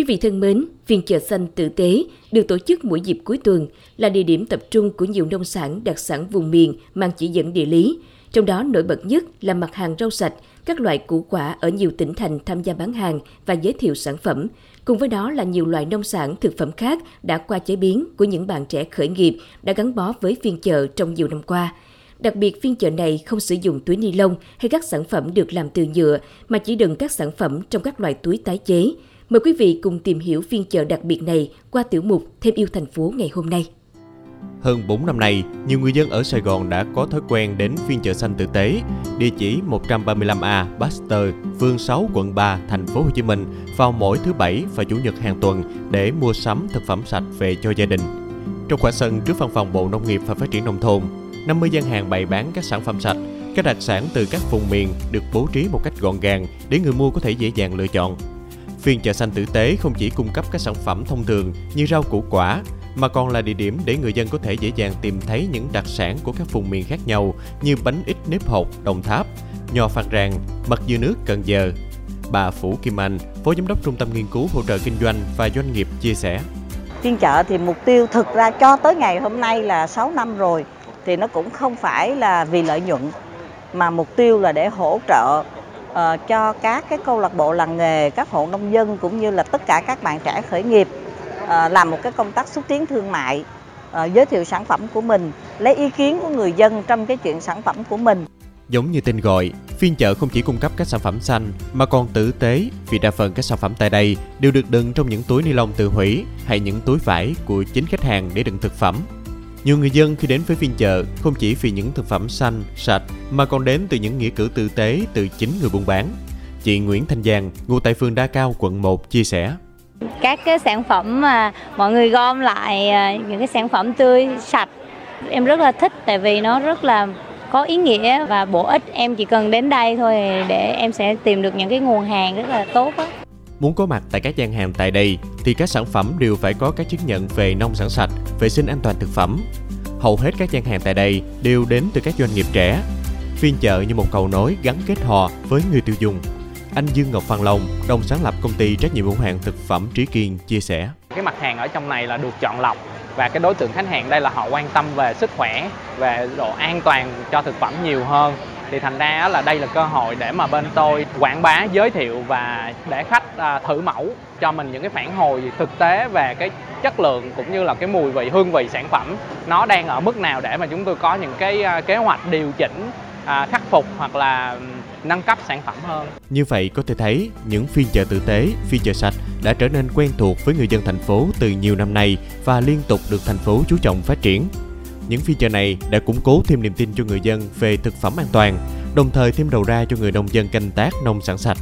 Quý vị thân mến, phiên chợ xanh tử tế được tổ chức mỗi dịp cuối tuần là địa điểm tập trung của nhiều nông sản đặc sản vùng miền mang chỉ dẫn địa lý. Trong đó nổi bật nhất là mặt hàng rau sạch, các loại củ quả ở nhiều tỉnh thành tham gia bán hàng và giới thiệu sản phẩm. Cùng với đó là nhiều loại nông sản thực phẩm khác đã qua chế biến của những bạn trẻ khởi nghiệp đã gắn bó với phiên chợ trong nhiều năm qua. Đặc biệt phiên chợ này không sử dụng túi ni lông hay các sản phẩm được làm từ nhựa mà chỉ đựng các sản phẩm trong các loại túi tái chế. Mời quý vị cùng tìm hiểu phiên chợ đặc biệt này qua tiểu mục Thêm yêu thành phố ngày hôm nay. Hơn 4 năm nay, nhiều người dân ở Sài Gòn đã có thói quen đến phiên chợ xanh tử tế, địa chỉ 135A Baxter, phường 6, quận 3, thành phố Hồ Chí Minh vào mỗi thứ bảy và chủ nhật hàng tuần để mua sắm thực phẩm sạch về cho gia đình. Trong khoảng sân trước văn phòng Bộ Nông nghiệp và Phát triển nông thôn, 50 gian hàng bày bán các sản phẩm sạch, các đặc sản từ các vùng miền được bố trí một cách gọn gàng để người mua có thể dễ dàng lựa chọn. Phiên chợ xanh tử tế không chỉ cung cấp các sản phẩm thông thường như rau củ quả, mà còn là địa điểm để người dân có thể dễ dàng tìm thấy những đặc sản của các vùng miền khác nhau như bánh ít nếp hột Đồng Tháp, nho Phan Rang, mật dưa nước Cần Giờ. Bà Phủ Kim Anh, Phó Giám đốc Trung tâm Nghiên cứu Hỗ trợ Kinh doanh và Doanh nghiệp chia sẻ. Phiên chợ thì mục tiêu thực ra cho tới ngày hôm nay là 6 năm rồi thì nó cũng không phải là vì lợi nhuận mà mục tiêu là để hỗ trợ uh, cho các cái câu lạc bộ làng nghề, các hộ nông dân cũng như là tất cả các bạn trẻ khởi nghiệp uh, làm một cái công tác xúc tiến thương mại, uh, giới thiệu sản phẩm của mình, lấy ý kiến của người dân trong cái chuyện sản phẩm của mình. Giống như tên gọi, phiên chợ không chỉ cung cấp các sản phẩm xanh mà còn tử tế vì đa phần các sản phẩm tại đây đều được đựng trong những túi ni lông tự hủy hay những túi vải của chính khách hàng để đựng thực phẩm nhiều người dân khi đến với phiên chợ không chỉ vì những thực phẩm xanh, sạch mà còn đến từ những nghĩa cử tử tế từ chính người buôn bán. Chị Nguyễn Thanh Giang, ngụ tại phường Đa Cao, quận 1 chia sẻ. Các cái sản phẩm mà mọi người gom lại à, những cái sản phẩm tươi, sạch em rất là thích tại vì nó rất là có ý nghĩa và bổ ích em chỉ cần đến đây thôi để em sẽ tìm được những cái nguồn hàng rất là tốt đó. Muốn có mặt tại các gian hàng tại đây thì các sản phẩm đều phải có các chứng nhận về nông sản sạch, vệ sinh an toàn thực phẩm. Hầu hết các gian hàng tại đây đều đến từ các doanh nghiệp trẻ. Phiên chợ như một cầu nối gắn kết họ với người tiêu dùng. Anh Dương Ngọc Phan Long, đồng sáng lập công ty trách nhiệm hữu hạn thực phẩm Trí Kiên chia sẻ. Cái mặt hàng ở trong này là được chọn lọc và cái đối tượng khách hàng đây là họ quan tâm về sức khỏe, về độ an toàn cho thực phẩm nhiều hơn thì thành ra là đây là cơ hội để mà bên tôi quảng bá giới thiệu và để khách à, thử mẫu cho mình những cái phản hồi thực tế về cái chất lượng cũng như là cái mùi vị hương vị sản phẩm nó đang ở mức nào để mà chúng tôi có những cái à, kế hoạch điều chỉnh à, khắc phục hoặc là nâng cấp sản phẩm hơn. Như vậy có thể thấy những phiên chợ tử tế, phiên chợ sạch đã trở nên quen thuộc với người dân thành phố từ nhiều năm nay và liên tục được thành phố chú trọng phát triển. Những phiên chợ này đã củng cố thêm niềm tin cho người dân về thực phẩm an toàn, đồng thời thêm đầu ra cho người nông dân canh tác nông sản sạch.